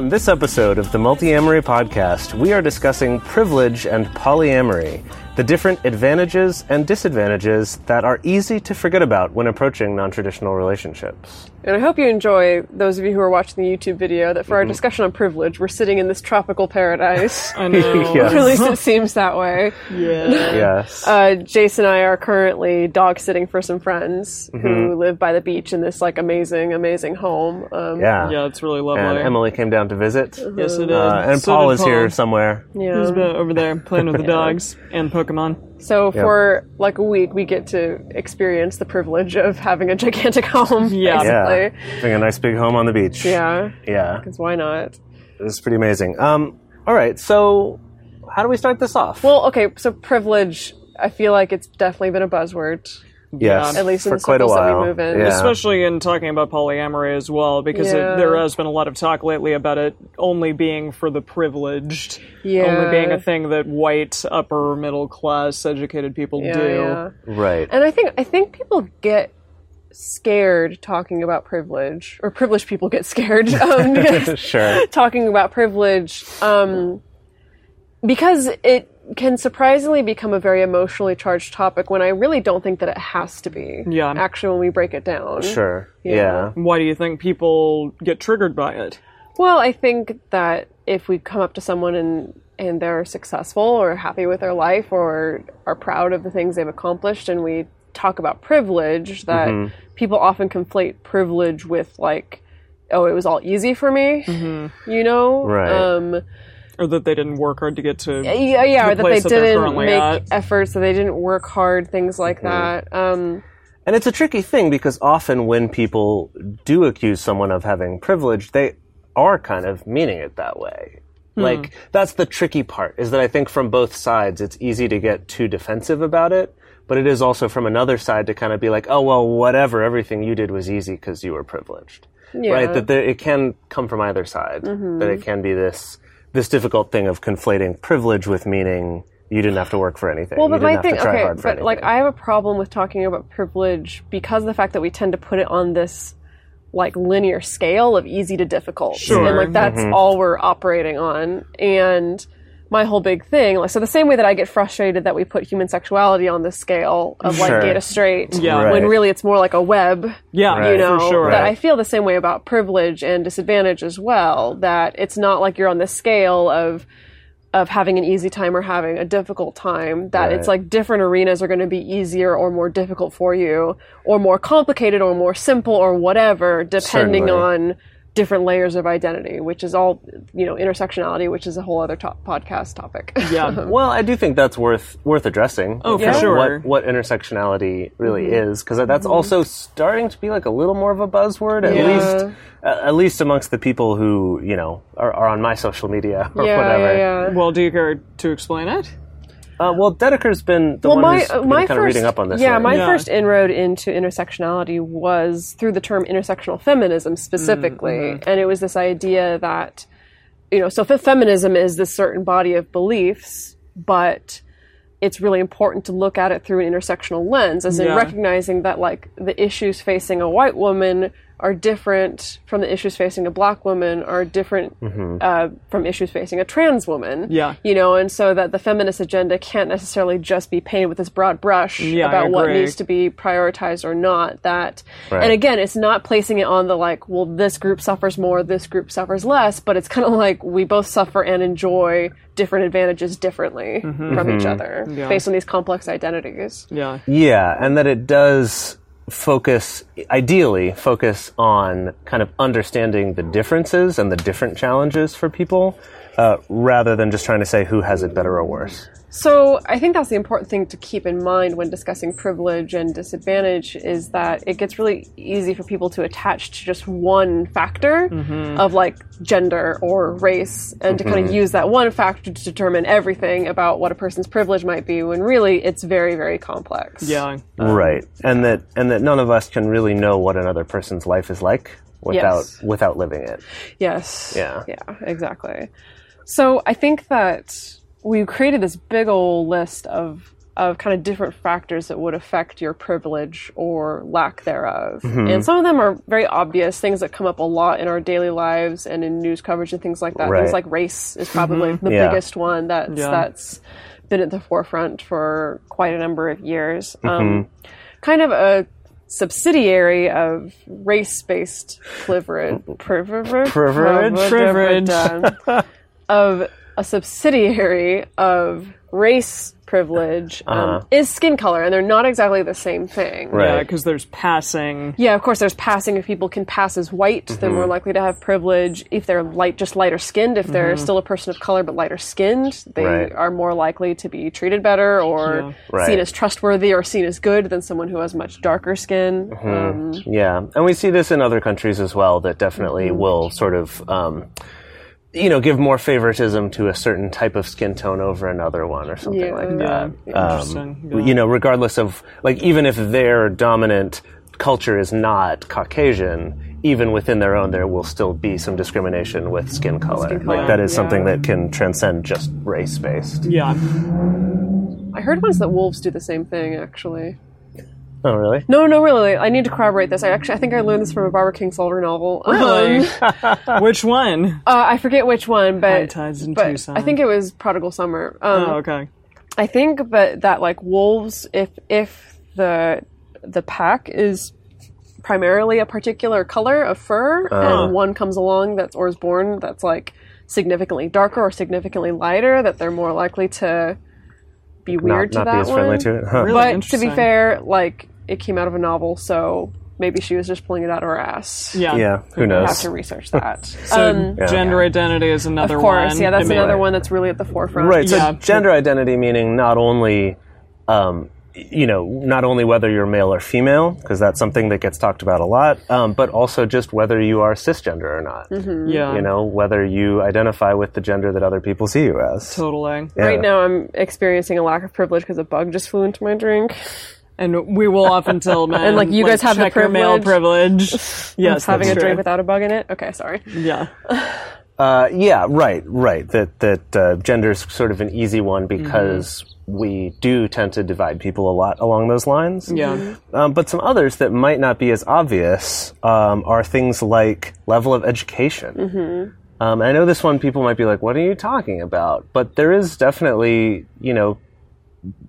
On this episode of the Multiamory Podcast, we are discussing privilege and polyamory, the different advantages and disadvantages that are easy to forget about when approaching non-traditional relationships. And I hope you enjoy, those of you who are watching the YouTube video, that for our discussion on privilege, we're sitting in this tropical paradise. I know. Yes. At least it seems that way. yeah. Yes. Uh, Jase and I are currently dog sitting for some friends who live by the beach in this like amazing, amazing home. Um, yeah. Yeah, it's really lovely. And Emily came down to visit. Yes, it is. Uh, and So Paul did is here somewhere. yeah. He's been over there playing with the dogs and Pokemon. So for like a week, we get to experience the privilege of having a gigantic home. Yeah. Yeah. Having a nice big home on the beach. Yeah. Yeah. Because why not? This is pretty amazing. Um, all right, so how do we start this off? Well, okay. So privilege, I feel like it's definitely been a buzzword, yes, at least in for the quite a circles that we while. move in. Yeah. Especially in talking about polyamory as well, because Yeah. it, there has been a lot of talk lately about it only being for the privileged, Yeah. only being a thing that white, upper middle class, educated people Yeah, do. yeah. right. And I think I think people get scared talking about privilege, or privileged people get scared um, sure. talking about privilege um, because it can surprisingly become a very emotionally charged topic when I really don't think that it has to be. Yeah. Actually, when we break it down. Sure. Yeah. Yeah. Why do you think people get triggered by it? Well, I think that if we come up to someone and and they're successful or happy with their life or are proud of the things they've accomplished and we talk about privilege that Mm-hmm. people often conflate privilege with like oh it was all easy for me you know Right. um Or that they didn't work hard to get to. yeah yeah the or that they place that they're didn't make at. efforts that they didn't work hard things like Mm-hmm. that um And it's a tricky thing because often when people do accuse someone of having privilege, they are kind of meaning it that way. Hmm. Like that's the tricky part is that I think from both sides it's easy to get too defensive about it, but it is also from another side to kind of be like, "Oh, well, whatever, everything you did was easy because you were privileged." yeah Mm-hmm. Right? That there, it can come from either side. That it can be this this difficult thing of conflating privilege with meaning you didn't have to work for anything. Well, you but didn't my have thing, to okay, hard for but like. I have a problem with talking about privilege because of the fact that we tend to put it on this like linear scale of easy to difficult, Sure. and like that's Mm-hmm. all we're operating on. And my whole big thing, like, so the same way that I get frustrated that we put human sexuality on the scale of like Sure. gay to straight, Yeah. Right. when really it's more like a web Yeah, Right. you know for sure. that Right. i feel the same way about privilege and disadvantage as well that it's not like you're on the scale of of having an easy time or having a difficult time that it's like different arenas are going to be easier or more difficult for you or more complicated or more simple or whatever depending Certainly. on different layers of identity which is all you know intersectionality which is a whole other top podcast topic Yeah. Well, I do think that's worth worth addressing. Oh, for Kind of sure. What what intersectionality really Mm-hmm. is, because that's also starting to be like a little more of a buzzword, at Yeah. least uh, at least amongst the people who you know are, are on my social media or yeah, whatever. yeah, yeah. Well, do you care to explain it? Uh, well, Dedeker's been the well, one my who's uh, been my kind first of reading up on this. yeah, lately. my Yeah. first inroad into intersectionality was through the term intersectional feminism specifically, Mm-hmm. and it was this idea that you know, so fe- feminism is this certain body of beliefs, but it's really important to look at it through an intersectional lens, as in recognizing that like the issues facing a white woman are different from the issues facing a black woman, are different mm-hmm. uh, from issues facing a trans woman. Yeah. you know, and so that the feminist agenda can't necessarily just be painted with this broad brush Yeah, about what needs to be prioritized or not. That, Right. and again, it's not placing it on the like, well, this group suffers more, this group suffers less, but it's kind of like we both suffer and enjoy different advantages differently mm-hmm. from each mm-hmm. other Yeah. based on these complex identities. Yeah. Yeah, and that it does focus, ideally, focus on kind of understanding the differences and the different challenges for people. uh, rather than just trying to say who has it better or worse. So I think that's the important thing to keep in mind when discussing privilege and disadvantage is that it gets really easy for people to attach to just one factor mm-hmm. of like gender or race and to kind of mm-hmm. use that one factor to determine everything about what a person's privilege might be when really it's very very complex. Yeah. right, and that and that none of us can really know what another person's life is like without Yes. without living it. Yes. Yeah. Yeah, exactly. So I think that we created this big old list of of kind of different factors that would affect your privilege or lack thereof. Mm-hmm. And some of them are very obvious, things that come up a lot in our daily lives and in news coverage and things like that. Right. Things like race is probably mm-hmm. the Yeah. biggest one that's Yeah. that's been at the forefront for quite a number of years. Mm-hmm. Um, kind of a subsidiary of race-based privilege, privilege, Privilege? Um, privilege. of a subsidiary of race privilege um, Uh-huh. is skin color, and they're not exactly the same thing. Right. Yeah, because there's passing. Yeah, of course. There's passing. If people can pass as white, they're Mm-hmm. more likely to have privilege. If they're light, just lighter skinned. If they're still a person of color but lighter skinned, they Mm-hmm. Right. are more likely to be treated better or Yeah. Right. seen as trustworthy or seen as good than someone who has much darker skin. Mm-hmm. Um, Yeah, and we see this in other countries as well that definitely will sort of, um, you know, give more favoritism to a certain type of skin tone over another one or something Yeah. like Yeah. that. Um, Interesting. Yeah. You know, regardless of like even if their dominant culture is not Caucasian. Even within their own, there will still be some discrimination with skin color. color, Like that is something that can transcend just race based. Yeah. I heard once that wolves do the same thing. Actually, Oh, really? no, no, really. I need to corroborate this. I actually, I think I learned this from a Barbara Kingsolver novel. Really? Um, Which one? Uh, I forget which one, High but, tides in but Tucson. I think it was Prodigal Summer. Um, Oh, okay. I think but that like wolves, if if the the pack is primarily a particular color of fur, Uh-huh. and one comes along that's or is born that's like significantly darker or significantly lighter, that they're more likely to be weird not to not that be as friendly one. to it. Huh. Really? But to be fair, like it came out of a novel, so maybe she was just pulling it out of her ass. Yeah. Yeah, who I knows? have to research that. So um, gender identity is another one. of course, one. yeah, that's I mean, another one that's really at the forefront. Right. So Yeah. gender identity meaning not only, um, you know, not only whether you're male or female, because that's something that gets talked about a lot, um, but also just whether you are cisgender or not. Yeah. You know, whether you identify with the gender that other people see you as. Totally. Yeah. Right now, I'm experiencing a lack of privilege because a bug just flew into my drink. And we will often tell men. And, like, you guys have the check your male privilege. privilege. yes, having that's a drink without a bug in it. Okay, sorry. Yeah. Uh, yeah, right, right. That that uh, gender's sort of an easy one because we do tend to divide people a lot along those lines. Yeah. Um, but some others that might not be as obvious um, are things like level of education. Um, I know this one people might be like, "What are you talking about?" But there is definitely, you know,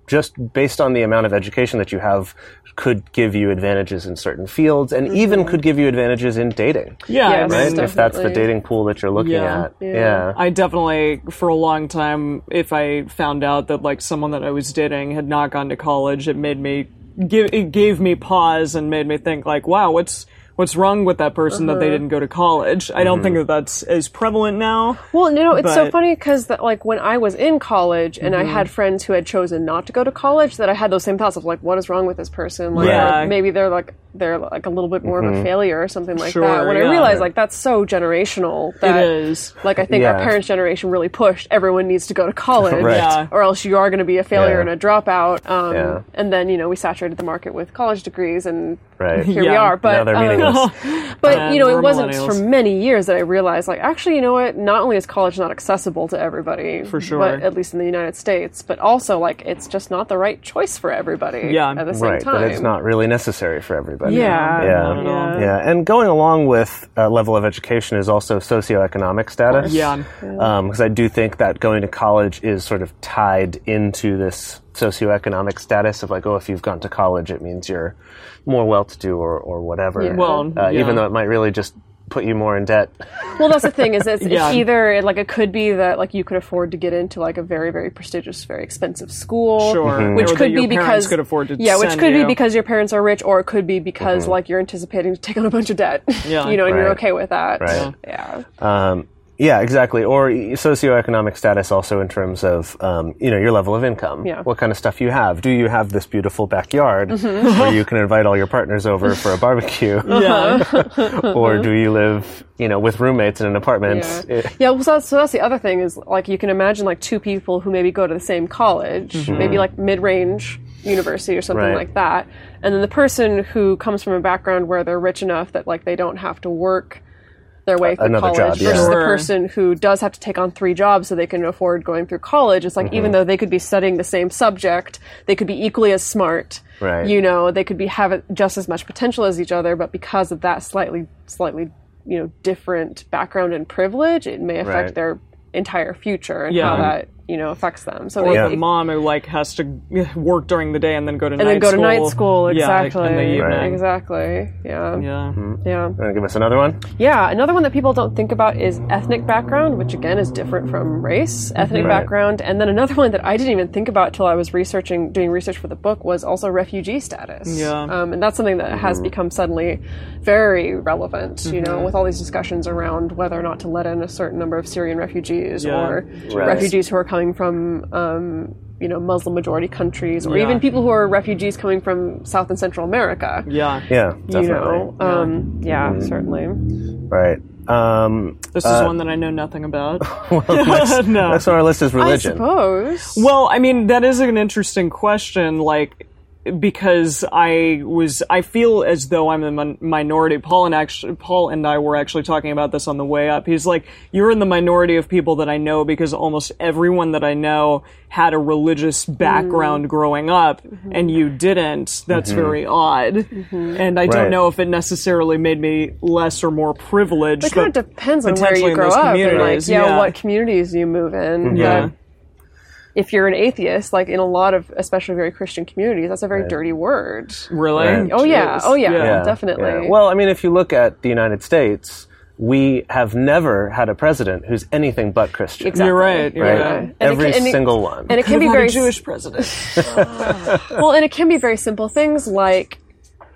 just based on the amount of education that you have, could give you advantages in certain fields, and mm-hmm. even could give you advantages in dating. Yeah. Yes. mean, Right? If that's the dating pool that you're looking Yeah. at, Yeah. yeah. I definitely, for a long time, if I found out that like someone that I was dating had not gone to college, it made me give it gave me pause and made me think like, wow, what's what's wrong with that person that they Uh-huh. didn't go to college? I don't think that that's as prevalent now. Well, you know, it's so funny because like when I was in college and I had friends who had chosen not to go to college, that I had those same thoughts of like, what is wrong with this person? Like, Yeah. like, maybe they're like they're like a little bit more of a failure or something like Sure, that. When yeah. I realized like that's so generational that it is. like I think Yeah. our parents' generation really pushed everyone needs to go to college, Right. Yeah. or else you are going to be a failure Yeah. and a dropout. Um, Yeah. And then you know we saturated the market with college degrees, and Right. here we are. But now um, but And you know, it wasn't for many years that I realized, like, actually, you know what? Not only is college not accessible to everybody, For sure. but at least in the United States, but also like it's just not the right choice for everybody. Yeah. at the same right, time. but it's not really necessary for everybody. Yeah, Yeah. Not at all. Yeah, and going along with uh, level of education is also socioeconomic status. Yeah. because I do think that going to college is sort of tied into this socioeconomic status of like, oh, if you've gone to college, it means you're more well-to-do or or whatever. Yeah. Well, uh, yeah. even though it might really just put you more in debt. Well, that's the thing is it's, Yeah. it's either like it could be that like you could afford to get into like a very very prestigious, very expensive school, Sure. Mm-hmm. which Or that could your be because could afford to yeah, which could you. be because your parents are rich, or it could be because Mm-hmm. like you're anticipating to take on a bunch of debt. Yeah. you know, and you're okay with that. Right. Yeah. Um, Yeah, exactly. Or socioeconomic status, also in terms of um, you know your level of income. Yeah. What kind of stuff you have? Do you have this beautiful backyard Mm-hmm. where you can invite all your partners over for a barbecue, Yeah. or do you live you know with roommates in an apartment? Yeah. Yeah, well, so that's, so that's the other thing is like you can imagine like two people who maybe go to the same college, maybe like mid-range university or something Right. like that, and then the person who comes from a background where they're rich enough that like they don't have to work their way through Another college job, yeah. versus the Sure. person who does have to take on three jobs so they can afford going through college. It's like Mm-hmm. even though they could be studying the same subject, they could be equally as smart. Right. You know, they could be have just as much potential as each other, but because of that slightly slightly you know different background and privilege, it may affect Right. their entire future and Yeah. how that you know affects them. So Or it- the mom who like has to work during the day and then go to and night then go school. to night school Yeah, exactly in the. Right. exactly yeah yeah. Mm-hmm. Yeah. yeah. Give us another one? Yeah, another one that people don't think about is ethnic background, which again is different from race, ethnic Right. background. And then another one that I didn't even think about till I was researching, doing research for the book was also refugee status. Yeah. Um, and that's something that has mm-hmm. become suddenly very relevant, you know, mm-hmm. with all these discussions around whether or not to let in a certain number of Syrian refugees Yeah. or Right. refugees who are coming from, um, you know, Muslim majority countries, or Yeah. even people who are refugees coming from South and Central America. Yeah. Yeah, definitely. You know, um, yeah, certainly. Right. Um, This is one that I know nothing about. next, no. next on our list is religion. I religion. suppose. Well, I mean, that is an interesting question, like, because I was, I feel as though I'm the min- minority. Paul and actually, Paul and I were actually talking about this on the way up. He's like, you're in the minority of people that I know because almost everyone that I know had a religious mm-hmm. background growing up mm-hmm. and you didn't. That's mm-hmm. very odd. And I Right. don't know if it necessarily made me less or more privileged. It kind of depends on where you grow up and like communities, yeah, yeah. what communities you move in. Yeah. But if you're an atheist, like in a lot of especially very Christian communities, that's a very dirty word. Really? Right. Oh yeah, oh yeah, Yeah. definitely. Yeah. Well, I mean, if you look at the United States, we have never had a president who's anything but Christian. Exactly. You're right. You're Right? Right. Every can- and it- single one. And it can be very a Jewish president. well, and it can be very simple things like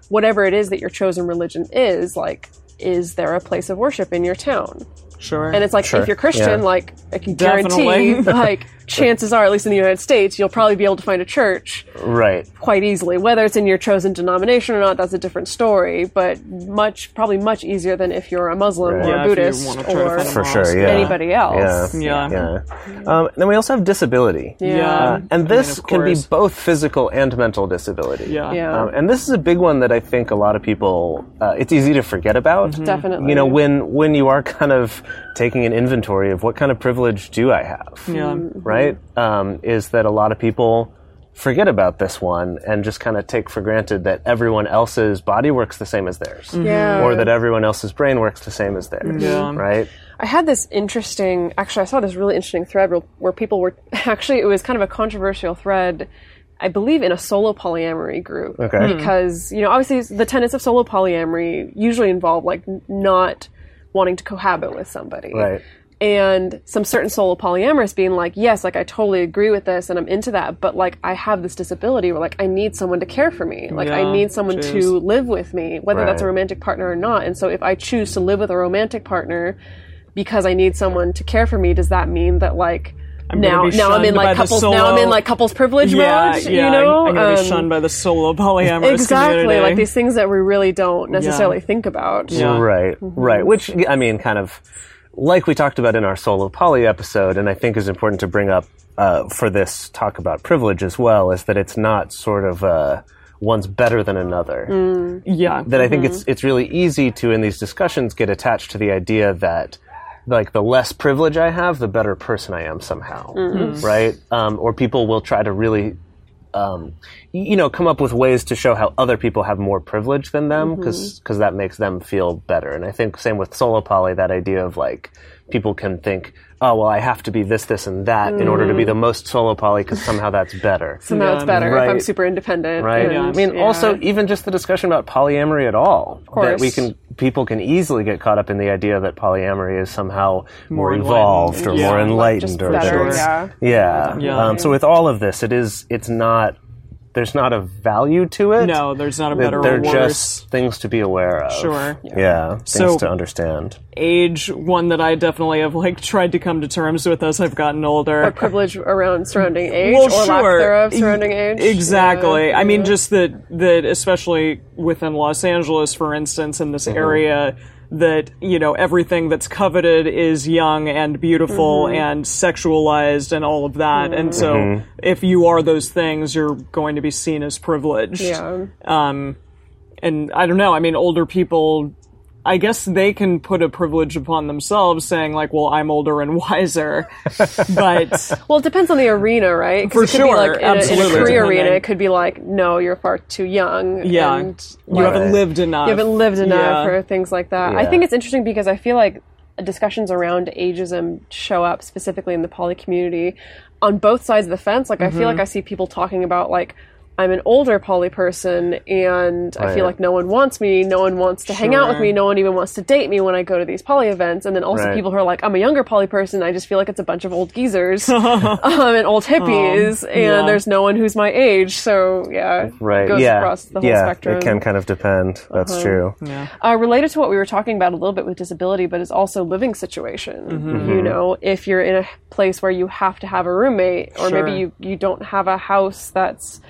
whatever it is that your chosen religion is, like is there a place of worship in your town? Sure. And it's like Sure. if you're Christian, Yeah. like I can guarantee, like chances are, at least in the United States, you'll probably be able to find a church right. quite easily. Whether it's in your chosen denomination or not, that's a different story. But much, probably much easier than if you're a Muslim Right. or Yeah, a Buddhist wanna try to or a For sure. Yeah. anybody else. Yeah. Yeah. Yeah. Um, then we also have disability. Yeah. Uh, and this of can be both physical and mental disability. Yeah. Yeah. Um, and this is a big one that I think a lot of people, uh, it's easy to forget about. Mm-hmm. Definitely. You know, when, when you are kind of taking an inventory of what kind of privilege do I have? Yeah. Mm-hmm. Right? Um, is that a lot of people forget about this one and just kind of take for granted that everyone else's body works the same as theirs. Mm-hmm. Yeah. Or that everyone else's brain works the same as theirs. Yeah. Right? I had this interesting. Actually, I saw this really interesting thread where, where people were actually. It was kind of a controversial thread. I believe in a solo polyamory group. Okay. Hmm. Because you know, obviously, the tenets of solo polyamory usually involve like not wanting to cohabit with somebody. Right. and some certain solo polyamorous being like, yes, like I totally agree with this and I'm into that, but like I have this disability where like I need someone to care for me. Like I need someone jeez. to live with me, whether that's a romantic partner or not. And so if I choose to live with a romantic partner because I need someone to care for me, does that mean that like gonna now be now I'm in like the couples now I'm in like couples privilege Yeah, mode, yeah. you know? I'm gonna be Um, shunned by the solo polyamorous Exactly, community. like these things that we really don't necessarily think about. Yeah. Right, right. Which, I mean, kind of like we talked about in our solo poly episode, and I think is important to bring up uh, for this talk about privilege as well, is that it's not sort of uh, one's better than another. Yeah. That I think it's it's really easy to in these discussions get attached to the idea that like the less privilege I have, the better person I am somehow, right? Um, or people will try to really um, you know, come up with ways to show how other people have more privilege than them because because that makes them feel better. And I think same with solo poly, that idea of like people can think, oh well, I have to be this, this, and that in order to be the most solo poly because somehow that's better. somehow now it's Yeah. better if I'm super independent. Right. and- I mean, yeah. also even just the discussion about polyamory at all. That course. we can people can easily get caught up in the idea that polyamory is somehow more, More evolved or enlightened. more enlightened Just or better, that it's- yeah. yeah. Yeah. Um, so with all of this, it is it's not there's not a value to it. No, there's not a better they're or worse. just things to be aware of. Sure. Yeah, things So- to understand. Age, one that I definitely have like tried to come to terms with as I've gotten older. Or privilege around surrounding age well, or lack thereof surrounding age. Exactly. Yeah. I mean, just that that especially within Los Angeles, for instance, in this mm-hmm. area, that you know everything that's coveted is young and beautiful and sexualized and all of that. And so, if you are those things, you're going to be seen as privileged. Yeah. Um, and I don't know. I mean, older people. I guess they can put a privilege upon themselves, saying like, "Well, I'm older and wiser," but Well, it depends on the arena, right? 'Cause For it could sure, be like in a, in a absolutely. career arena, it could be like, no, you're far too young. yeah, and you haven't lived enough. you haven't lived enough Yeah. or things like that. I think it's interesting because I feel like discussions around ageism show up specifically in the poly community on both sides of the fence. Like I Mm-hmm. feel like I see people talking about like I'm an older poly person and I feel like no one wants me, no one wants to hang out with me, no one even wants to date me when I go to these poly events. And then also Right. people who are like, I'm a younger poly person, I just feel like it's a bunch of old geezers um, and old hippies and yeah. there's no one who's my age. So yeah, Right. it goes yeah. across the whole yeah. spectrum. Uh-huh. It can kind of depend. That's true. uh, related to what we were talking about a little bit with disability, but is also living situation. Mm-hmm. You know, if you're in a place where you have to have a roommate, or Sure. maybe you you don't have a house that's,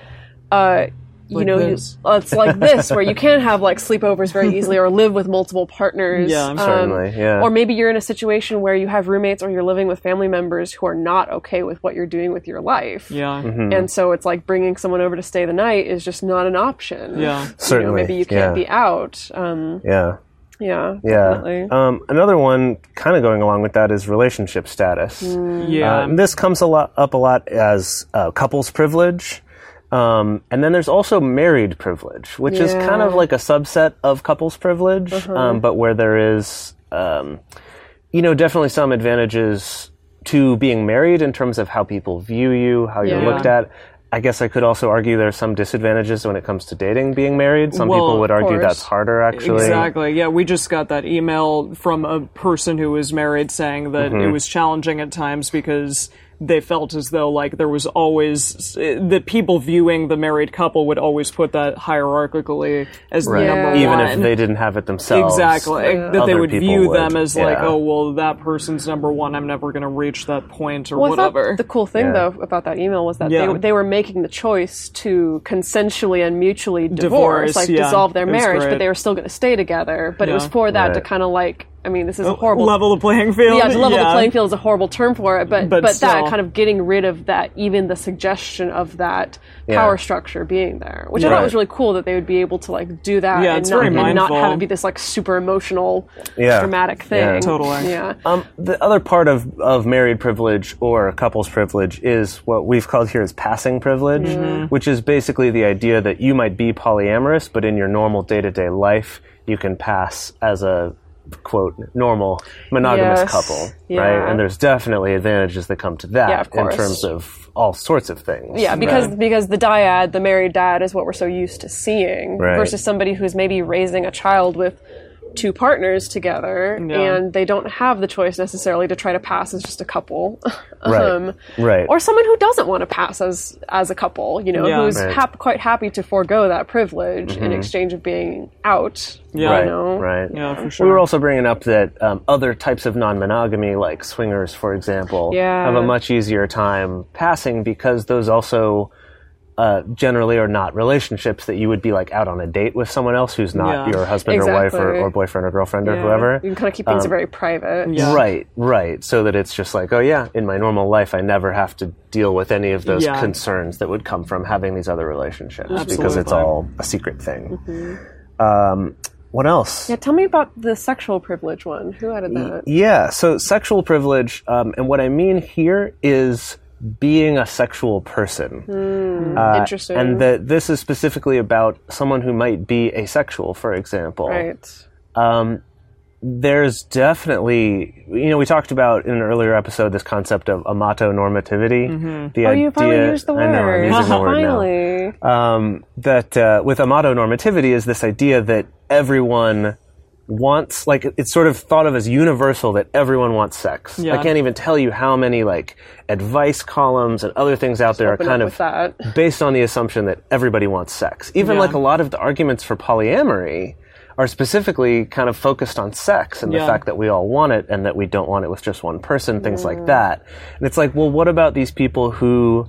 uh, you Like know, you, uh, it's like this where you can have like sleepovers very easily, or live with multiple partners. Yeah, um, Certainly, yeah. Or maybe you're in a situation where you have roommates, or you're living with family members who are not okay with what you're doing with your life. Yeah. Mm-hmm. And so it's like bringing someone over to stay the night is just not an option. Yeah. You know, Certainly, maybe you can't yeah. be out. Um, Yeah. yeah, Yeah. Um, another one, kind of going along with that, is relationship status. Yeah. Uh, and this comes a lot up a lot as uh, couples privilege. Um, and then there's also married privilege, which is kind of like a subset of couples privilege, um, but where there is, um, you know, definitely some advantages to being married in terms of how people view you, how you're Yeah. looked at. I guess I could also argue there are some disadvantages when it comes to dating being married. Some Well, people would argue course. that's harder, actually. Exactly. Yeah, we just got that email from a person who was married saying that Mm-hmm. it was challenging at times because they felt as though like there was always the people viewing the married couple would always put that hierarchically as the Right. number Even one. if they didn't have it themselves. Exactly. That they would view would, them as like, oh, well, that person's number one. I'm never going to reach that point or Well, whatever. the cool thing Yeah. though about that email was that Yeah. they they were making the choice to consensually and mutually divorce, Divorce, like yeah. dissolve their marriage, great. but they were still going to stay together. But it was for that to kind of like, I mean, this is a horrible Level the playing field. Yeah, to level the playing field is a horrible term for it, but But but, that kind of getting rid of that, even the suggestion of that Yeah. power structure being there, which I thought was really cool that they would be able to like do that Yeah, and, it's not, very and not have it be this like super emotional, Yeah. dramatic thing. Yeah. Totally. Yeah. Um, the other part of, of married privilege or couples privilege is what we've called here as passing privilege, Mm-hmm. which is basically the idea that you might be polyamorous, but in your normal day to day life, you can pass as a quote normal monogamous Yes. couple, Yeah. right? And there's definitely advantages that come to that Yeah, in terms of all sorts of things. Yeah, because right? because the dyad, the married dyad, is what we're so used to seeing, Right. versus somebody who's maybe raising a child with two partners together, Yeah. and they don't have the choice necessarily to try to pass as just a couple, Right. Right. or someone who doesn't want to pass as as a couple, you know, Yeah. who's Right. hap- quite happy to forego that privilege in exchange of being out. Yeah. right, you know? right. Yeah, for sure. We were also bringing up that um, other types of non-monogamy, like swingers, for example, Yeah. have a much easier time passing because those also uh, generally are not relationships that you would be like out on a date with someone else who's not Yeah. your husband or wife or, or boyfriend or girlfriend or whoever. You can kind of keep things very private. Yeah. Right, right. So that it's just like, oh yeah, in my normal life, I never have to deal with any of those Yeah. concerns that would come from having these other relationships because it's all a secret thing. Um, what else? Yeah, tell me about the sexual privilege one. Who added that? Yeah, so sexual privilege, um, and what I mean here is being a sexual person. Uh, Interesting. And that this is specifically about someone who might be asexual, for example. right. Um, there's definitely, you know, we talked about in an earlier episode this concept of amatonormativity. The Oh, you finally used the word. I know, I'm using the word now finally. um, that uh, with amatonormativity is this idea that everyone wants like it's sort of thought of as universal that everyone wants sex. Yeah. I can't even tell you how many like advice columns and other things out there are kind of that. based on the assumption that everybody wants sex. Even Yeah. like a lot of the arguments for polyamory are specifically kind of focused on sex and the fact that we all want it and that we don't want it with just one person, things like that. And it's like, well, what about these people who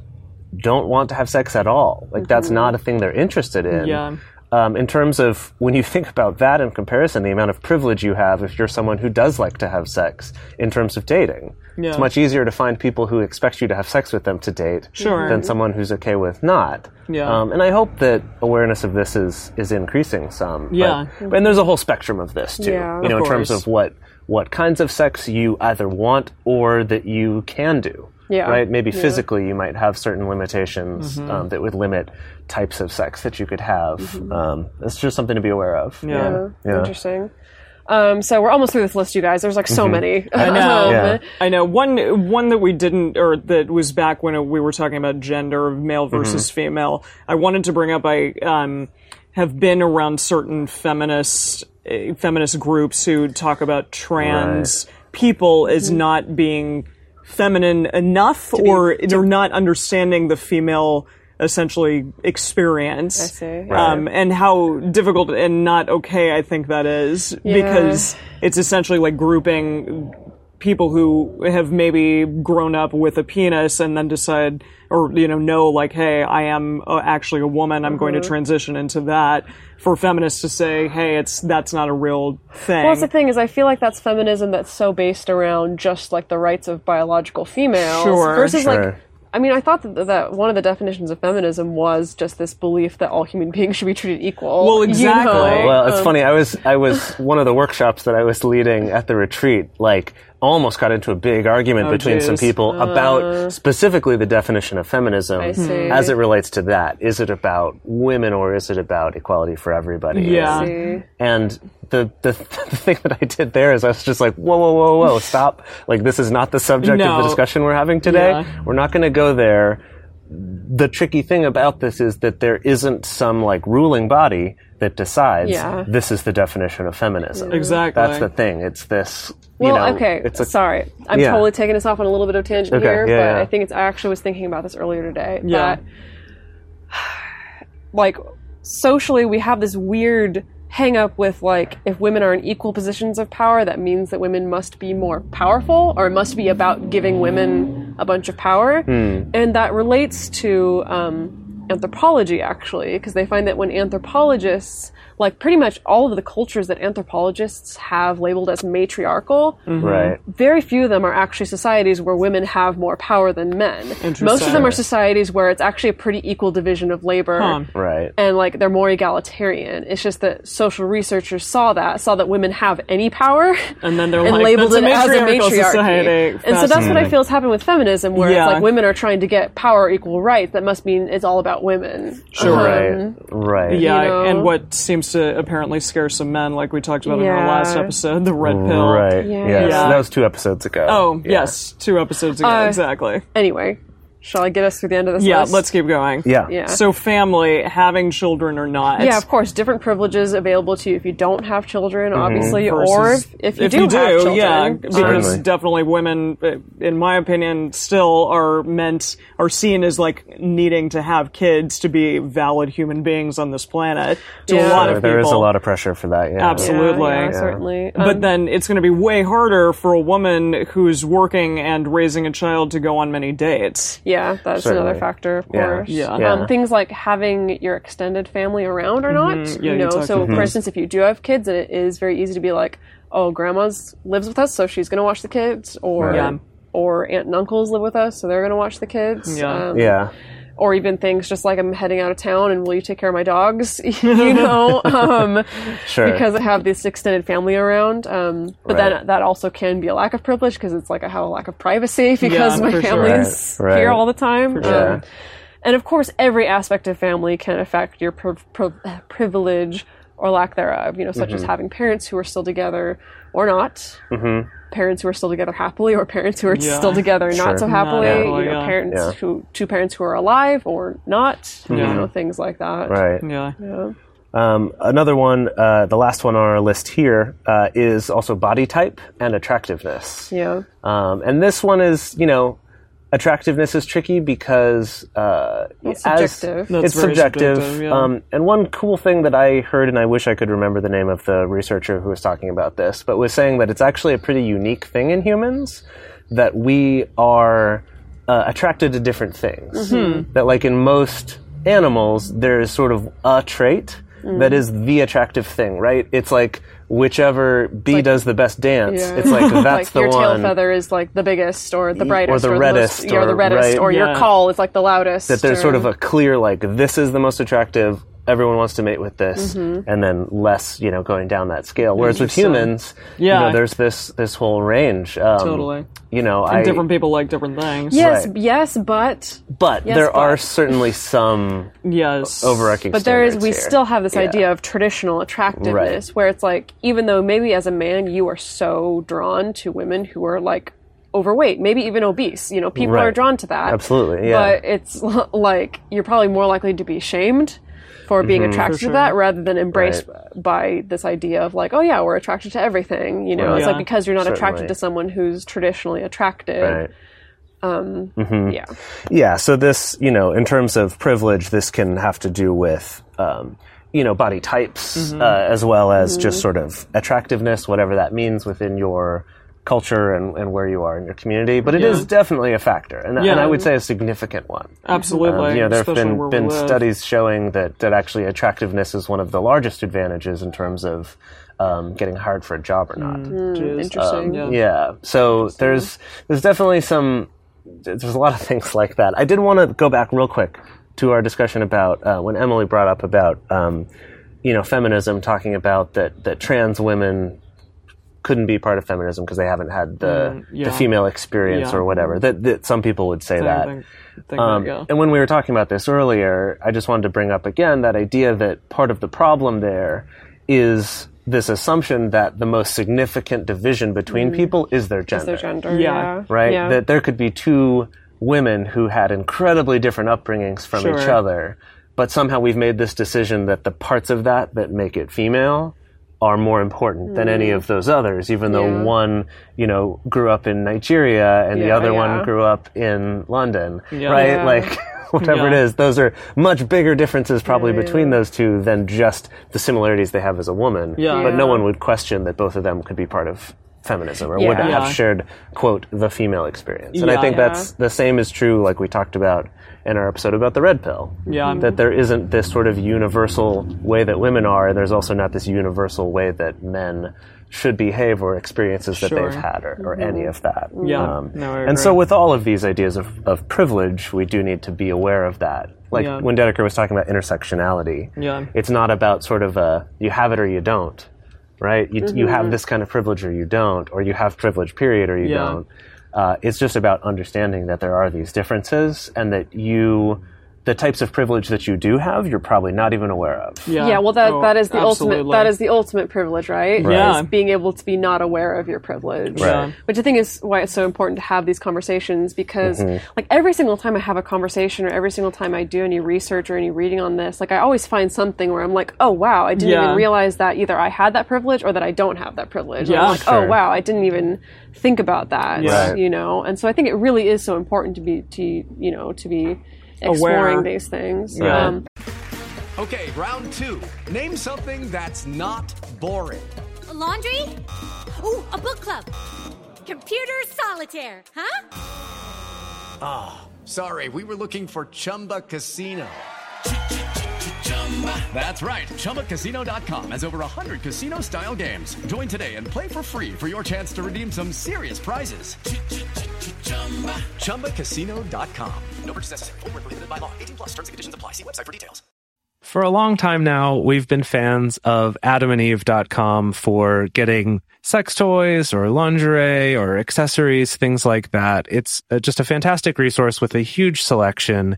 don't want to have sex at all? Like that's not a thing they're interested in. Yeah. Um, in terms of when you think about that in comparison, the amount of privilege you have if you're someone who does like to have sex in terms of dating. Yeah. It's much easier to find people who expect you to have sex with them to date Sure. than someone who's okay with not. Yeah. Um, and I hope that awareness of this is is increasing some. Yeah. But, and there's a whole spectrum of this too. Yeah. you know, Of in terms of what what kinds of sex you either want or that you can do. Yeah. Right. Maybe Yeah. physically you might have certain limitations Mm-hmm. um, that would limit types of sex that you could have. Mm-hmm. Um, it's just something to be aware of. Yeah. Yeah, Yeah. Interesting. Um, so we're almost through this list, you guys. There's like so many. Mm-hmm. I know. Um, Yeah. I know one one that we didn't, or that was back when we were talking about gender, male versus female. I wanted to bring up. I um, have been around certain feminist uh, feminist groups who talk about trans people as not being feminine enough, or they're not understanding the female essentially experience. I see. Um, and how difficult and not okay I think that is because it's essentially like grouping people who have maybe grown up with a penis and then decide or you know know like hey I am uh, actually a woman I'm going to Mm-hmm. transition into that for feminists to say hey it's that's not a real thing Well, that's the thing is, I feel like that's feminism that's so based around just like the rights of biological females Sure. versus Sure. like. I mean, I thought that, that one of the definitions of feminism was just this belief that all human beings should be treated equal. Well, you exactly. know? Well, Um, it's funny. I was I was one of the workshops that I was leading at the retreat. Like, almost got into a big argument Oh, between some geez. people about specifically the definition of feminism as it relates to that. Is it about women or is it about equality for everybody? Yeah. And the, the the thing that I did there is I was just like, whoa, whoa, whoa, whoa, stop! Like, this is not the subject of the discussion we're having today. Yeah. We're not going to go there the tricky thing about this is that there isn't some like ruling body that decides Yeah. this is the definition of feminism. exactly That's the thing. It's this. You Well, know, okay. It's a, Sorry, I'm Yeah. totally taking us off on a little bit of tangent Okay, here, yeah, but. I think it's. I actually was thinking about this earlier today. Yeah. That, like, socially, we have this weird hang up with like if women are in equal positions of power that means that women must be more powerful or it must be about giving women a bunch of power Hmm. and that relates to um, anthropology actually because they find that when anthropologists like pretty much all of the cultures that anthropologists have labeled as matriarchal mm-hmm. right. very few of them are actually societies where women have more power than men. Most of them are societies where it's actually a pretty equal division of labor. Huh. Right. And like they're more egalitarian. It's just that social researchers saw that, saw that women have any power, and then they're and like labeled that's it a as a matriarchal matriarchy. society And so that's what I feel has happened with feminism, where Yeah. it's like women are trying to get power equal rights. That must mean it's all about women. Sure. Um, right. Right. Yeah, you know? and what seems to apparently scare some men, like we talked about in our Yeah. last episode, the red pill. Right. Yeah. Yes. Yeah. That was two episodes ago. Oh, Yeah. yes, two episodes ago, Uh, exactly. Anyway, shall I get us through the end of this Yeah, list? let's keep going. Yeah. Yeah. So, family, having children or not. Yeah, of course, different privileges available to you if you don't have children, obviously, or versus if, if you do have children. yeah, because Certainly. definitely women, in my opinion, still are meant are seen as like needing to have kids to be valid human beings on this planet. To a Yeah. lot There- of people, is a lot of pressure for that. Yeah. Absolutely. Yeah, yeah, Yeah. certainly. But Um, then it's going to be way harder for a woman who's working and raising a child to go on many dates. yeah, that's Certainly. another factor, of Yeah. course. Yeah. Yeah. Um, things like having your extended family around or not. Mm-hmm. Yeah, you you know, talked so about for instance, if you do have kids, and it is very easy to be like, "Oh, grandma's lives with us, so she's going to watch the kids," or Right. Yeah. or aunt and uncles live with us, so they're going to watch the kids. Yeah. Um, Yeah. Or even things just like I'm heading out of town and will you take care of my dogs? you know, um, Sure. because I have this extended family around. Um, but Right. then that also can be a lack of privilege because it's like I have a lack of privacy because Yeah, my for sure. family's Right, right. here all the time. sure. Um, and of course, every aspect of family can affect your pri- pri- privilege or lack thereof. You know, such as Mm-hmm. having parents who are still together or not. Parents who are still together happily, or parents who are Yeah. still together Sure. not so happily. happily, you know, yeah. parents Yeah. who two parents who are alive or not. You know, things like that. Right. Yeah. Yeah. Um, another one, uh, the last one on our list here, uh, is also body type and attractiveness. Yeah. Um, and this one is, you know, attractiveness is tricky because uh, It's as- subjective. That's it's subjective. subjective, yeah. um, and one cool thing that I heard, and I wish I could remember the name of the researcher who was talking about this, but was saying that it's actually a pretty unique thing in humans that we are uh, attracted to different things. Mm-hmm. That, like in most animals, there's sort of a trait Mm. that is the attractive thing, right? It's like whichever bee does the best dance. Yeah. It's like that's like the your tail feather is like the biggest or the brightest or the most- reddest the or- reddest right. or your Yeah. call is like the loudest that there's or- sort of a clear like this is the most attractive everyone wants to mate with this Mm-hmm. and then less you know going down that scale whereas with Interesting. humans you Yeah. know there's this this whole range um, Totally. you know And I different people like different things. yes right. yes but but Yes, there are certainly some Yes. overarching but there is we here. still have this Yeah. idea of traditional attractiveness where it's like even though maybe as a man you are so drawn to women who are like overweight maybe even obese you know people Right. are drawn to that Absolutely, yeah. but it's like you're probably more likely to be shamed for being attracted For sure. to that rather than embraced Mm-hmm. Right. by this idea of like oh yeah we're attracted to everything you know it's Yeah. like because you're not Certainly. attracted to someone who's traditionally attracted right yeah Yeah, so this, you know, in terms of privilege, this can have to do with, um, you know, body types Mm-hmm. uh, as well as just sort of attractiveness, whatever that means within your culture and, and where you are in your community. But it is Yeah. definitely a factor, and, Yeah. and I would say a significant one. Absolutely. Um, you know, there have been been studies showing that that actually attractiveness is one of the largest advantages in terms of um, getting hired for a job or not. Jeez. interesting. Yeah. Yeah. So there's there's definitely some there's a lot of things like that. I did want to go back real quick to our discussion about uh, when Emily brought up about um, you know feminism, talking about that that trans women couldn't be part of feminism because they haven't had the Mm, yeah. the female experience Yeah. or whatever. That, that some people would say Thing- that. thing- thing Um, that, yeah. And when we were talking about this earlier, I just wanted to bring up again that idea that part of the problem there is this assumption that the most significant division between people is their gender. Mm. their gender Yeah. yeah Right? yeah. That there could be two women who had incredibly different upbringings from each other, but somehow we've made this decision that the parts of that that make it female are more important than any of those others, even though Mm. Yeah. one, you know, grew up in Nigeria and the other yeah. one grew up in London, Yeah. right? Yeah. Like, whatever it Yeah. is, those are much bigger differences probably Yeah, between yeah. those two than just the similarities they have as a woman. Yeah. But no one would question that both of them could be part of feminism or would Yeah. have shared, quote, the female experience. And I think Yeah. that's the same is true, like we talked about in our episode about the red pill. Yeah. That there isn't this sort of universal way that women are, and there's also not this universal way that men should behave or experiences that Sure. they've had or, or any of that. Yeah. Um, No, and so with all of these ideas of, of privilege, we do need to be aware of that. Like Yeah. when Dedeker was talking about intersectionality, Yeah. it's not about sort of a you have it or you don't, right? You, you have this kind of privilege or you don't, or you have privilege period or you Yeah. don't. Uh, it's just about understanding that there are these differences and that you, the types of privilege that you do have, you're probably not even aware of. Yeah. yeah well that Oh, that is the ultimate that is the ultimate privilege right Yeah. Is being able to be not aware of your privilege Right. which i think is why it's so important to have these conversations because Mm-hmm. like every single time i have a conversation or every single time i do any research or any reading on this like i always find something where i'm like oh wow i didn't Yeah. even realize that either i had that privilege or that i don't have that privilege Yeah. i'm like Sure. oh wow i didn't even think about that Yeah. You know and so i think it really is so important to be to you know to be exploring Aware. these things Right. um, Okay, round two. Name something that's not boring. Laundry? Ooh, a book club. Computer solitaire, huh? Ah, sorry, we were looking for Chumba Casino. That's right. ChumbaCasino.com has over 100 casino style games. Join today and play for free for your chance to redeem some serious prizes. ChumbaCasino.com. No purchase necessary. Void where prohibited by law. 18 plus terms and conditions apply. See website for details. For a long time now, we've been fans of adamandeve.com for getting sex toys or lingerie or accessories, things like that. It's uh, just a fantastic resource with a huge selection.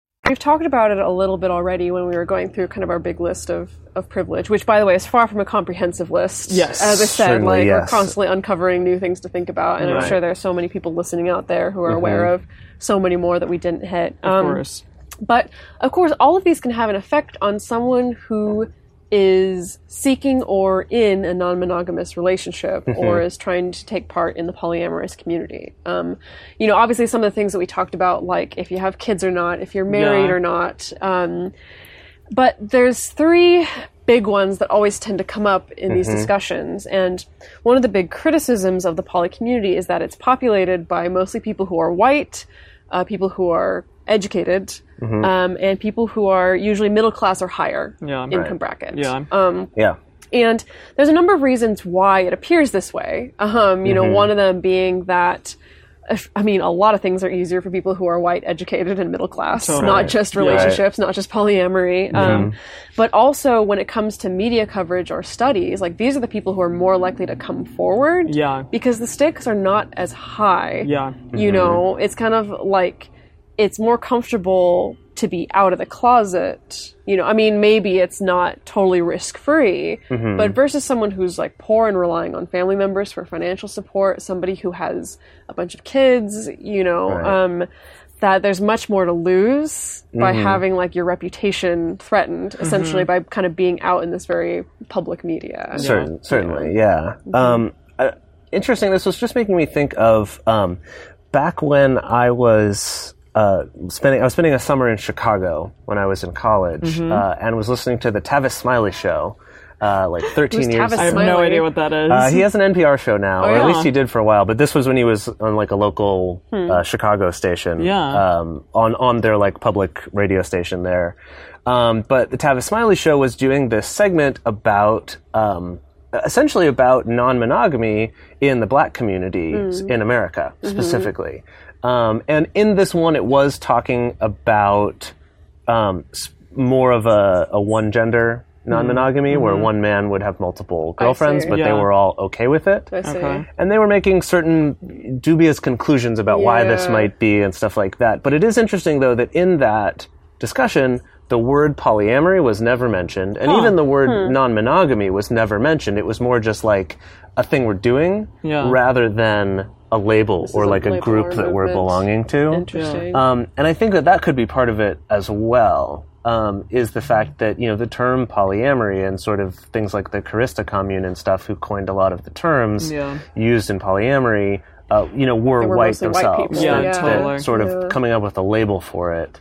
We've talked about it a little bit already when we were going through kind of our big list of, of privilege, which, by the way, is far from a comprehensive list. Yes. As I said, like, we're constantly uncovering new things to think about, and I'm sure there are so many people listening out there who are aware of so many more that we didn't hit. Of Um, course. but of course, all of these can have an effect on someone who is seeking or in a non-monogamous relationship or is trying to take part in the polyamorous community. Um, you know, obviously, some of the things that we talked about, like if you have kids or not, if you're married Yeah. or not. Um, but there's three big ones that always tend to come up in these discussions. And one of the big criticisms of the poly community is that it's populated by mostly people who are white, uh, people who are educated, um, and people who are usually middle class or higher Yeah. income Right. bracket. Yeah. Yeah. And there's a number of reasons why it appears this way. Um, you know, Mm-hmm. one of them being that, if- I mean, a lot of things are easier for people who are white, educated, and middle class, not just relationships, not just polyamory. Mm-hmm. Um, but also when it comes to media coverage or studies, like these are the people who are more likely to come forward. Yeah. Because the stakes are not as high. Yeah. You know, it's kind of like it's more comfortable to be out of the closet. You know, I mean, maybe it's not totally risk free, but versus someone who's like poor and relying on family members for financial support, somebody who has a bunch of kids, you know, Right. um, that there's much more to lose by having like your reputation threatened, essentially by kind of being out in this very public media. Certain, certainly, yeah. Um, uh, interesting. This was just making me think of um, back when I was uh, spending. I was spending a summer in Chicago when I was in college, uh, and was listening to the Tavis Smiley show. Uh, like 13 years Tavis I have no idea what that is. uh, he has an NPR show now, or at least he did for a while. But this was when he was on like a local uh, Chicago station, Yeah. um, on on their like public radio station there. Um, but the Tavis Smiley show was doing this segment about. Um, Essentially about non-monogamy in the black communities in America specifically, um, and in this one, it was talking about um, more of a, a one gender non-monogamy where one man would have multiple girlfriends, see. but they were all okay with it. I see. Okay. And they were making certain dubious conclusions about why this might be and stuff like that. But it is interesting, though, that in that discussion, the word polyamory was never mentioned, and even the word Hmm. non-monogamy was never mentioned. It was more just like a thing we're doing, Yeah. rather than a label or is a like a group that we're belonging to. Interesting. Um, and I think that that could be part of it as well. Um, is the fact that you know the term polyamory and sort of things like the Kerista commune and stuff, who coined a lot of the terms Yeah. used in polyamory, uh, you know, were, were white mostly white themselves. people, Yeah, that, totally. that sort of Yeah. coming up with a label for it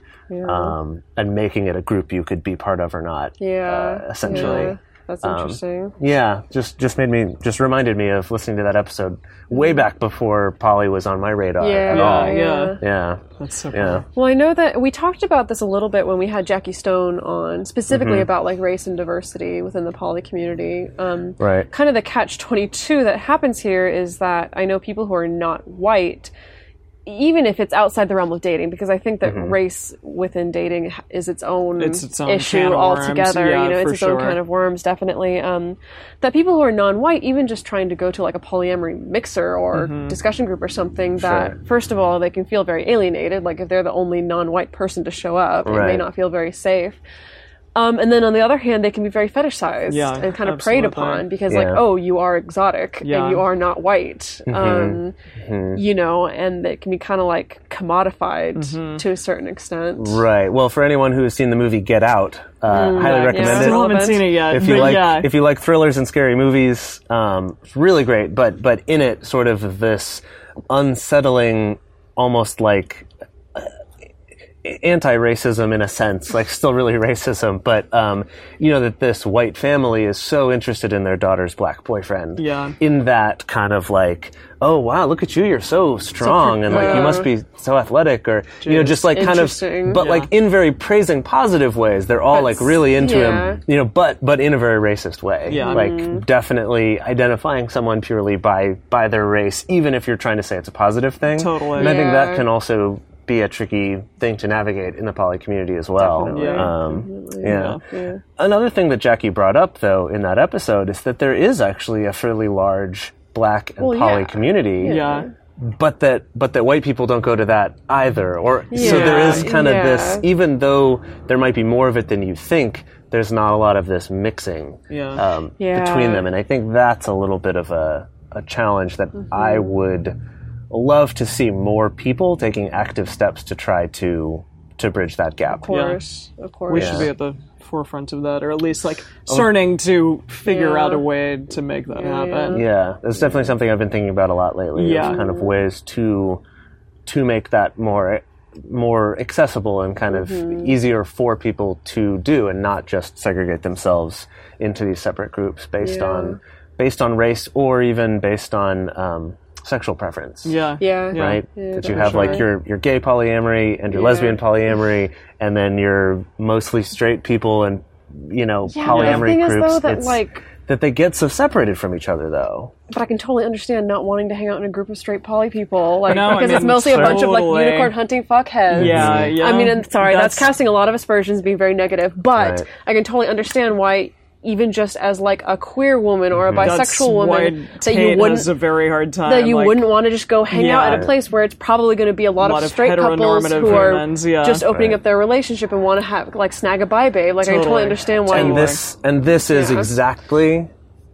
um, and making it a group you could be part of or not. yeah. uh, essentially. Yeah. That's interesting. Yeah, just just made me just reminded me of listening to that episode way back before poly was on my radar yeah. at all. yeah. yeah. Yeah, That's so yeah. Well, I know that we talked about this a little bit when we had Jackie Stone on, specifically Mm-hmm. about like race and diversity within the poly community. Um, Right. Kind of the catch twenty two that happens here is that I know people who are not white, even if it's outside the realm of dating, because I think that Mm-hmm. race within dating is its own It's its own issue can of worms. altogether. Yeah, you know, it's its own kind of worms, definitely. Um, that people who are non-white, even just trying to go to like a polyamory mixer or Mm-hmm. discussion group or something, that Sure. first of all they can feel very alienated. Like if they're the only non-white person to show up, it may not feel very safe. Um, and then on the other hand, they can be very fetishized Yeah, and kind of preyed upon because, Yeah. like, oh, you are exotic Yeah. and you are not white. Um, You know, and it can be kind of like commodified Mm-hmm. to a certain extent. Right. Well, for anyone who has seen the movie Get Out, uh, highly yeah. recommend Still it. haven't seen it yet. If you like, yeah. if you like thrillers and scary movies, um, it's really great. But but in it, sort of this unsettling, almost like anti-racism in a sense, like still really racism, but um, you know that this white family is so interested in their daughter's black boyfriend. Yeah. In that kind of like, oh wow, look at you, you're so strong, and like you must be so athletic, or you know, just like kind of, but like in very praising positive ways. They're all like really into yeah. him, you know, but but in a very racist way. Yeah. Like definitely identifying someone purely by by their race, even if you're trying to say it's a positive thing. Totally. And I think that can also be a tricky thing to navigate in the poly community as well. Definitely. Yeah. Um, yeah. Another thing that Jackie brought up though in that episode is that there is actually a fairly large black and Well, poly yeah. community yeah. but that but that white people don't go to that either or so there is kind of yeah. this even though there might be more of it than you think there's not a lot of this mixing Yeah. um, Yeah. between them and i think that's a little bit of a, a challenge that Mm-hmm. i would love to see more people taking active steps to try to to bridge that gap Of course, of course. We Yeah. should be at the forefront of that, or at least like starting to figure Yeah. out a way to make that happen. Yeah, that's definitely something I've been thinking about a lot lately. Yeah. kind of ways to to make that more more accessible and kind of easier for people to do, and not just segregate themselves into these separate groups based Yeah. on based on race or even based on um, sexual preference. Yeah. Yeah. Right, Yeah, that you for have like your your gay polyamory and your Yeah. lesbian polyamory, and then your mostly straight people and you know Yeah, polyamory the thing is, groups. though, that, like- that they get so separated from each other, though. But I can totally understand not wanting to hang out in a group of straight poly people, like No, I because it's mean, mostly a bunch of like unicorn hunting fuckheads. Yeah, mm-hmm. yeah. I mean, and sorry, that's, That's- casting a lot of aspersions, being very negative. But Right. I can totally understand why, even just as like a queer woman or a. Mhm. That's bisexual woman, that you wouldn't a very hard time. that you like, wouldn't want to just go hang out at a place where it's probably going to be a lot, lot of of straight couples who are humans, yeah. just opening Right. up their relationship and want to have like snag a bi babe. Like I Totally. totally understand why. and you this and this is Yeah. exactly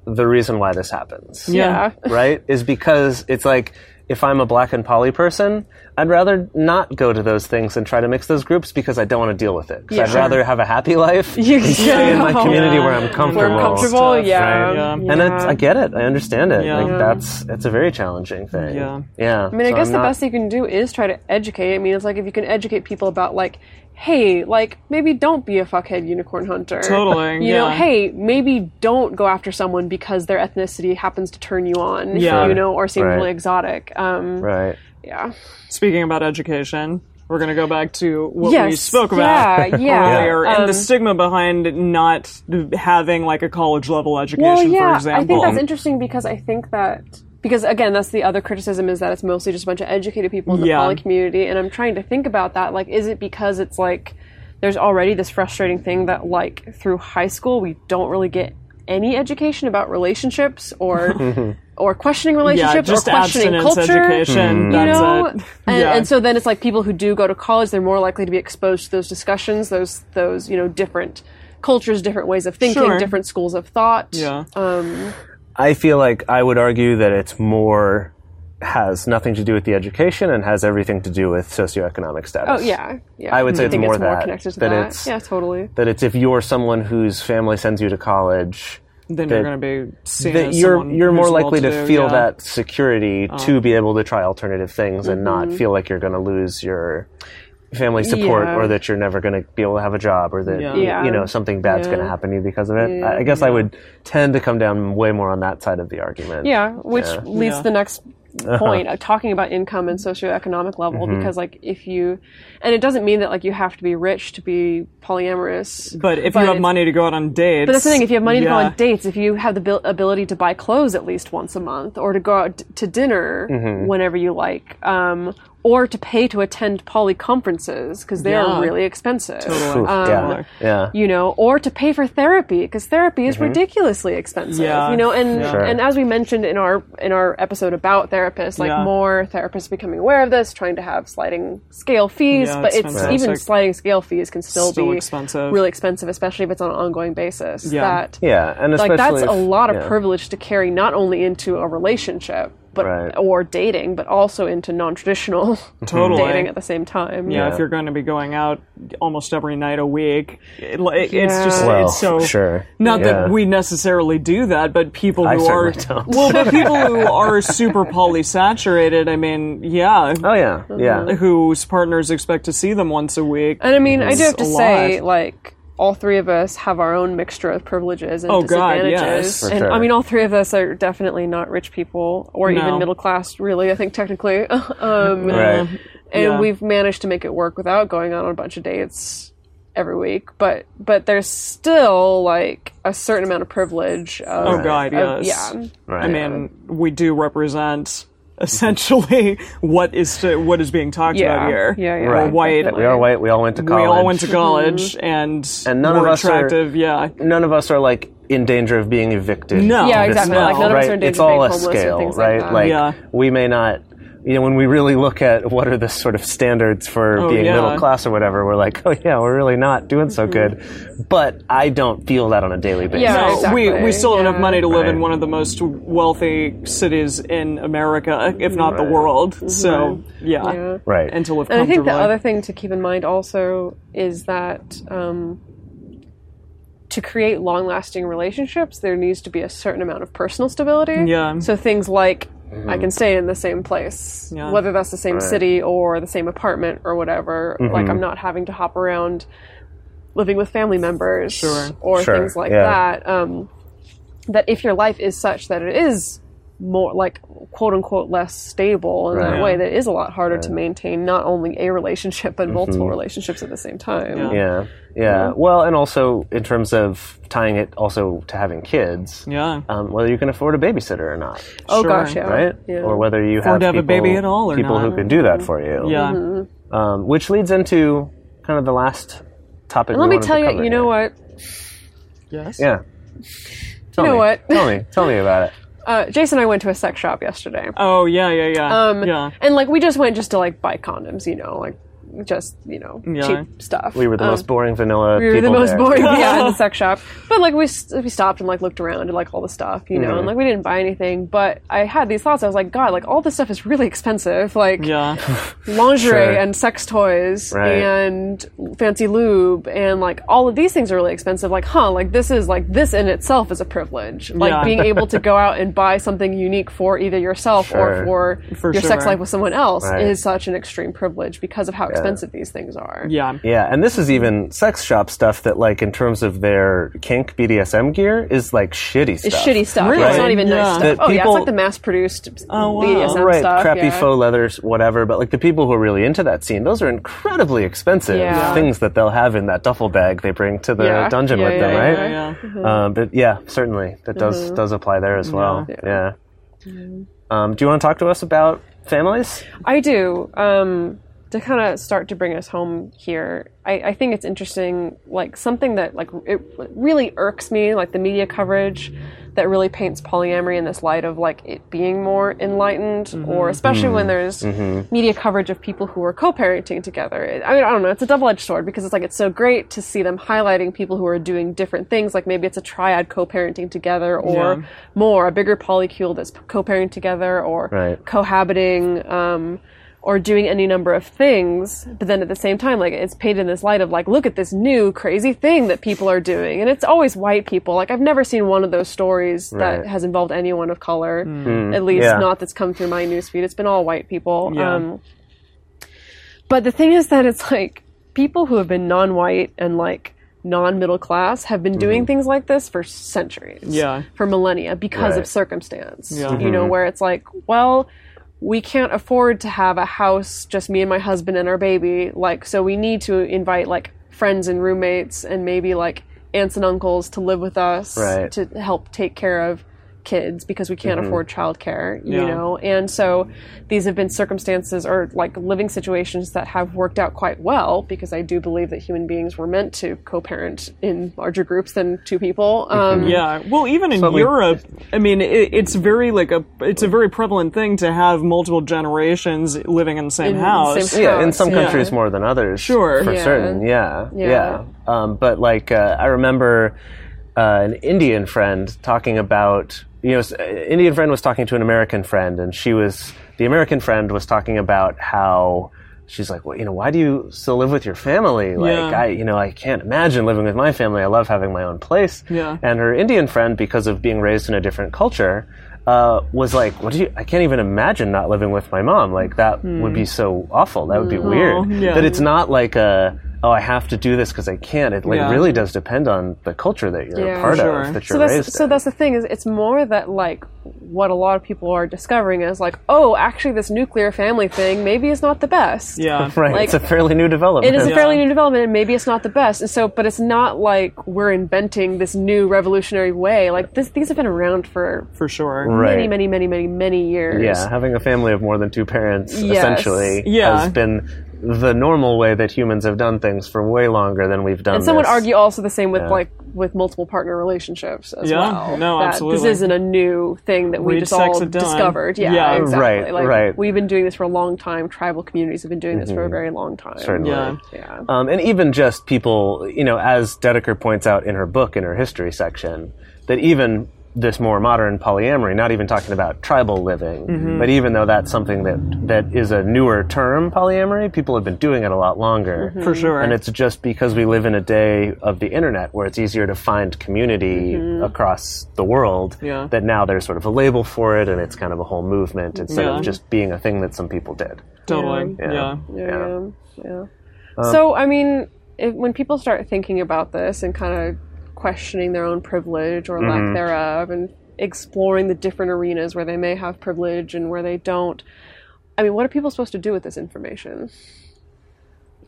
the reason why this happens. yeah. Right? Is because it's like if I'm a black and poly person, I'd rather not go to those things and try to mix those groups because I don't want to deal with it. 'Cause I'd rather have a happy life You- and stay in my community Yeah. where I'm comfortable. We're comfortable, Stuff, yeah. right? Yeah. And it's, I get it. I understand it. Yeah. Like Yeah. that's it's a very challenging thing. Yeah. Yeah. I mean, I guess the best you can do is try to educate. I mean, it's like if you can educate people about like, hey, like maybe don't be a fuckhead unicorn hunter. Totally, You know, hey, maybe don't go after someone because their ethnicity happens to turn you on. Yeah. You know, or seem Right. really exotic. Um, Right. Yeah. Speaking about education, we're going to go back to what we spoke about yeah, yeah. earlier, and Um, the stigma behind not having like a college level education, Well, yeah, for example. I think that's interesting because I think that because again, that's the other criticism is that it's mostly just a bunch of educated people in the Yeah. poly community, and I'm trying to think about that. Like, is it because it's like there's already this frustrating thing that like through high school we don't really get any education about relationships or or questioning yeah, relationships just or questioning culture. education. You That's know, it. and, yeah. and so then it's like people who do go to college, they're more likely to be exposed to those discussions, those those you know different cultures, different ways of thinking, Sure. different schools of thought. yeah. Um, I feel like I would argue that it's more has nothing to do with the education and has everything to do with socioeconomic status. Oh yeah, yeah. I would say I it's think more it's more that, connected to that that. it's- yeah, totally. That it's if you're someone whose family sends you to college, then that- you're going to be seen that as you're you're more likely to well-to-do, feel yeah. that security Oh. to be able to try alternative things and not Mm-hmm. feel like you're going to lose your family support Yeah. or that you're never going to be able to have a job or that Yeah. you know something bad's going to happen to you because of it. I, I guess I would tend to come down way more on that side of the argument. Yeah, which Yeah. leads Yeah. to the next point, uh, talking about income and socioeconomic level, Mm-hmm. because like if you, and it doesn't mean that like you have to be rich to be polyamorous. But if But you have money to go out on dates, But that's the thing. If you have money to go yeah. on dates, if you have the bil- ability to buy clothes at least once a month, or to go out d- to dinner Mm-hmm. whenever you like, um, or to pay to attend poly conferences because they Yeah. are really expensive. Totally. Um, yeah, yeah. You know, or to pay for therapy because therapy is ridiculously expensive. Yeah. You know, and Yeah. And as we mentioned in our in our episode about therapists, like Yeah. more therapists becoming aware of this, trying to have sliding scale fees, Yeah, but it's it's fantastic. even sliding scale fees can still, Still be expensive. really expensive, especially if it's on an ongoing basis. Yeah. That yeah, and like especially that's a lot of yeah. privilege to carry not only into a relationship but Right. or dating but also into non-traditional Totally. dating at the same time yeah, Yeah. if you're going to be going out almost every night a week, it, it- it's just Well, it's so sure. Not Yeah. that we necessarily do that, but people I who are don't. well, but people who are super polysaturated. I mean, yeah, Oh yeah, yeah. whose partners expect to see them once a week. and i mean i do have to say lot. like all three of us have our own mixture of privileges and Oh, God, disadvantages yes. For and sure. i mean all three of us are definitely not rich people or No. even middle class really i think technically um, Right. and Yeah. we've managed to make it work without going on a bunch of dates every week but but there's still like a certain amount of privilege of, Oh God, of- yes. yeah Right. I mean, we do represent essentially what is to, what is being talked Yeah. about here. Yeah, yeah, We're Right. white. We are white. We all went to college. We all went to college, mm-hmm. and And none of us are- attractive. yeah, None of us are like in danger of being evicted. No. Yeah, exactly. now, Like, none of us right? are in danger It's of being all a homeless or scale, things like right? that. Like Yeah. we may not. You know, when we really look at what are the sort of standards for Oh, being yeah. middle class or whatever, we're like, oh yeah, we're really not doing so good. But I don't feel that on a daily basis. Yeah, No, exactly. we we still have enough Yeah. money to live in one of the most wealthy cities in America, if not the Right. world. So yeah, Yeah. Right. and to live And I think the other thing to keep in mind also is that um, to create long lasting relationships, there needs to be a certain amount of personal stability. Yeah. So things like I can stay in the same place, Yeah. whether that's the same city or the same apartment or whatever. Mm-hmm. Like I'm not having to hop around living with family members Sure. or Sure, things like yeah. that. Um, that if your life is such that it is more like quote unquote less stable in Right. that way that is a lot harder to maintain not only a relationship but multiple relationships at the same time Yeah. Yeah, yeah. Well, and also in terms of tying it also to having kids, yeah, um, whether you can afford a babysitter or not, oh Sure. gosh yeah right? yeah. Or whether you Afford have, to have a baby at all or people not. who can do that for you. yeah. Mm-hmm. Um, which leads into kind of the last topic. and let me tell you you know here. what Yes. Yeah. Tell know me. what? Tell me. Tell me about it. Uh, jason and i went to a sex shop yesterday Oh yeah, yeah, yeah. um, yeah. and like we just went just to like buy condoms you know like just you know Yeah. cheap stuff We were the Um, most boring vanilla. we were the most there. boring yeah in the sex shop but like we, we stopped and like looked around and like all the stuff you know Mm-hmm. and like we didn't buy anything but i had these thoughts i was like god like all this stuff is really expensive like Yeah. lingerie Sure. and sex toys Right. and fancy lube and like all of these things are really expensive like huh like this is like this in itself is a privilege like Yeah. being able to go out and buy something unique for either yourself Sure. or for, For your sex life with someone else Right. is such an extreme privilege because of how expensive these things are Yeah. Yeah, and this is even sex shop stuff that, like, in terms of their kink BDSM gear, is like shitty stuff. it's shitty stuff Really? it's not even Yeah. nice stuff That oh yeah it's like the mass produced Oh, wow. BDSM right, stuff crappy yeah. faux leathers, whatever. But like the people who are really into that scene, those are incredibly expensive Yeah. things that they'll have in that duffel bag they bring to the Yeah. dungeon Yeah, with them, yeah, right? Yeah. yeah. Um, but yeah, certainly that does does apply there as well. Yeah. Um, do you want to talk to us about families? I do. Um, to kind of start to bring us home here, I, I think it's interesting. Like something that like it really irks me, like the media coverage that really paints polyamory in this light of like it being more enlightened, mm-hmm. or especially when mm-hmm. there's mm-hmm. media coverage of people who are co-parenting together. It- I mean, I don't know. It's a double-edged sword because it's like it's so great to see them highlighting people who are doing different things. Like maybe it's a triad co-parenting together, or Yeah. more a bigger polycule that's co-parenting together, or Right. cohabiting um, or doing any number of things but then at the same time like it's painted in this light of like look at this new crazy thing that people are doing and it's always white people like i've never seen one of those stories Right. that has involved anyone of color hmm. at least yeah. not that's come through my newsfeed it's been all white people Yeah. um, but the thing is that it's like people who have been non-white and like non-middle class have been doing hmm. things like this for centuries Yeah. for millennia because Right. of circumstance Yeah. you know mm-hmm. where it's like well we can't afford to have a house just me and my husband and our baby like so we need to invite like friends and roommates and maybe like aunts and uncles to live with us Right. to help take care of kids because we can't afford childcare, you Yeah. know. And so these have been circumstances or like living situations that have worked out quite well because I do believe that human beings were meant to co-parent in larger groups than two people. Um, Yeah, well, even in Certainly. Europe, I mean, it, it's very like a it's a very prevalent thing to have multiple generations living in the same In the house. same Yeah, in house, some yeah. countries more than others. Sure. For Yeah. certain. Yeah. Yeah. Yeah. Um, but like, uh, I remember uh, an Indian friend talking about, you know, uh, Indian friend was talking to an American friend, and she was, the American friend was talking about how. She's like, well, you know, why do you still live with your family? Like, Yeah. I, you know, I can't imagine living with my family. I love having my own place. Yeah. And her Indian friend, because of being raised in a different culture, uh, was like, "What do you? I can't even imagine not living with my mom. Like that would be so awful. That would be weird. Hmm. yeah. That it's not like a oh, I have to do this because I can't. It like Yeah. really does depend on the culture that you're Yeah. a part Sure. of, that so you're that's raised so in. that's the thing is it's more that like what a lot of people are discovering is like oh actually this nuclear family thing maybe is not the best Yeah, right. like- it's a fairly new development. it is a fairly new development and maybe it's not the best and so but it's not like we're inventing this new revolutionary way like this these have been around for for sure. Right. many many many many many years Yeah, having a family of more than two parents Yes. essentially Yeah. has been the normal way that humans have done things for way longer than we've done. and some would argue also the same with Yeah. like with multiple partner relationships as Yeah, well. no, that absolutely. This isn't a new thing that we Read just all discovered. Yeah, Yeah, exactly. right, like, right. We've been doing this for a long time. Tribal communities have been doing this for a very long time. Certainly. Yeah. Yeah. Um, and even just people, you know, as Dedeker points out in her book, in her history section, that even this more modern polyamory, not even talking about tribal living, Mm-hmm. but even though that's something that, that is a newer term, polyamory, people have been doing it a lot longer. For sure. And it's just because we live in a day of the internet where it's easier to find community across the world Mm-hmm. Yeah. that now there's sort of a label for it and it's kind of a whole movement instead Yeah. of just being a thing that some people did. totally. Yeah. Yeah. Yeah. Yeah. so, I mean, if, when people start thinking about this and kind of questioning their own privilege or lack thereof and exploring the different arenas where they may have privilege and where they don't, I mean, what are people supposed to do with this information?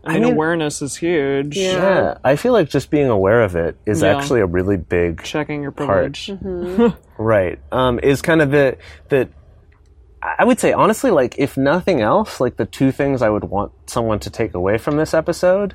I mean, mean- awareness is huge. Yeah. Yeah, I feel like just being aware of it is Yeah. actually a really big Checking your part. privilege. Right. Um, is kind of the the. I would say honestly, like if nothing else, like the two things I would want someone to take away from this episode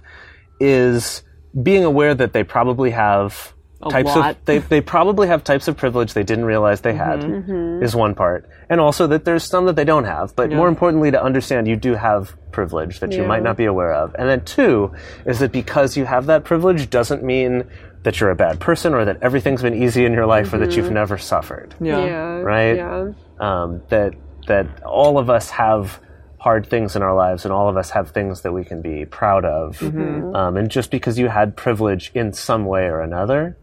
is being aware that they probably have types lot. of they they probably have types of privilege they didn't realize they had Mm-hmm. is one part, and also that there's some that they don't have. But more importantly, to understand you do have privilege that you might not be aware of, and then two is that because you have that privilege doesn't mean that you're a bad person or that everything's been easy in your life or that you've never suffered Yeah. Yeah. right? Yeah. um, that that all of us have hard things in our lives, and all of us have things that we can be proud of. Um, and just because you had privilege in some way or another,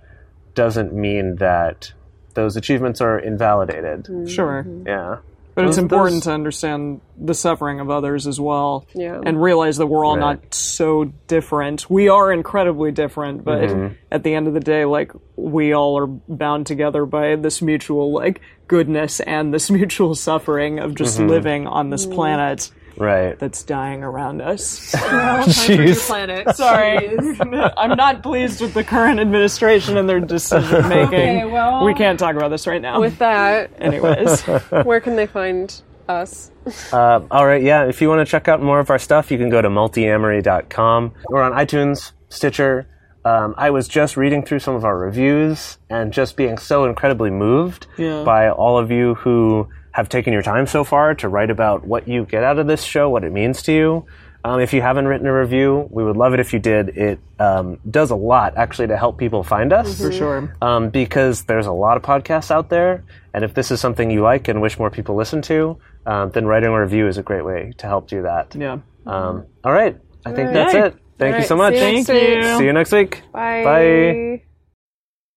doesn't mean that those achievements are invalidated. Sure. Yeah. But it's important those- to understand the suffering of others as well. Yeah. And realize that we're all Right. not so different. We are incredibly different, but Mm-hmm. at the end of the day, like, we all are bound together by this mutual, like, goodness and this mutual suffering of just Mm-hmm. living on this planet Right. that's dying around us. Jeez. Planet. Sorry. I'm not pleased with the current administration and their decision making. Okay, well- we can't talk about this right now. With that, Anyways. where can they find us? Uh, all right, yeah. If you want to check out more of our stuff, you can go to multiamory.com. We're on iTunes, Stitcher. Um, I was just reading through some of our reviews and just being so incredibly moved Yeah. by all of you who have taken your time so far to write about what you get out of this show, what it means to you. Um, if you haven't written a review, we would love it if you did. It um, does a lot actually to help people find us For sure. um, because there's a lot of podcasts out there. And if this is something you like and wish more people listen to, um, then writing a review is a great way to help do that. Yeah. Um, all right. I think that's it. Thank you All so much. see you next Thank week. you. See you next week. Bye. Bye.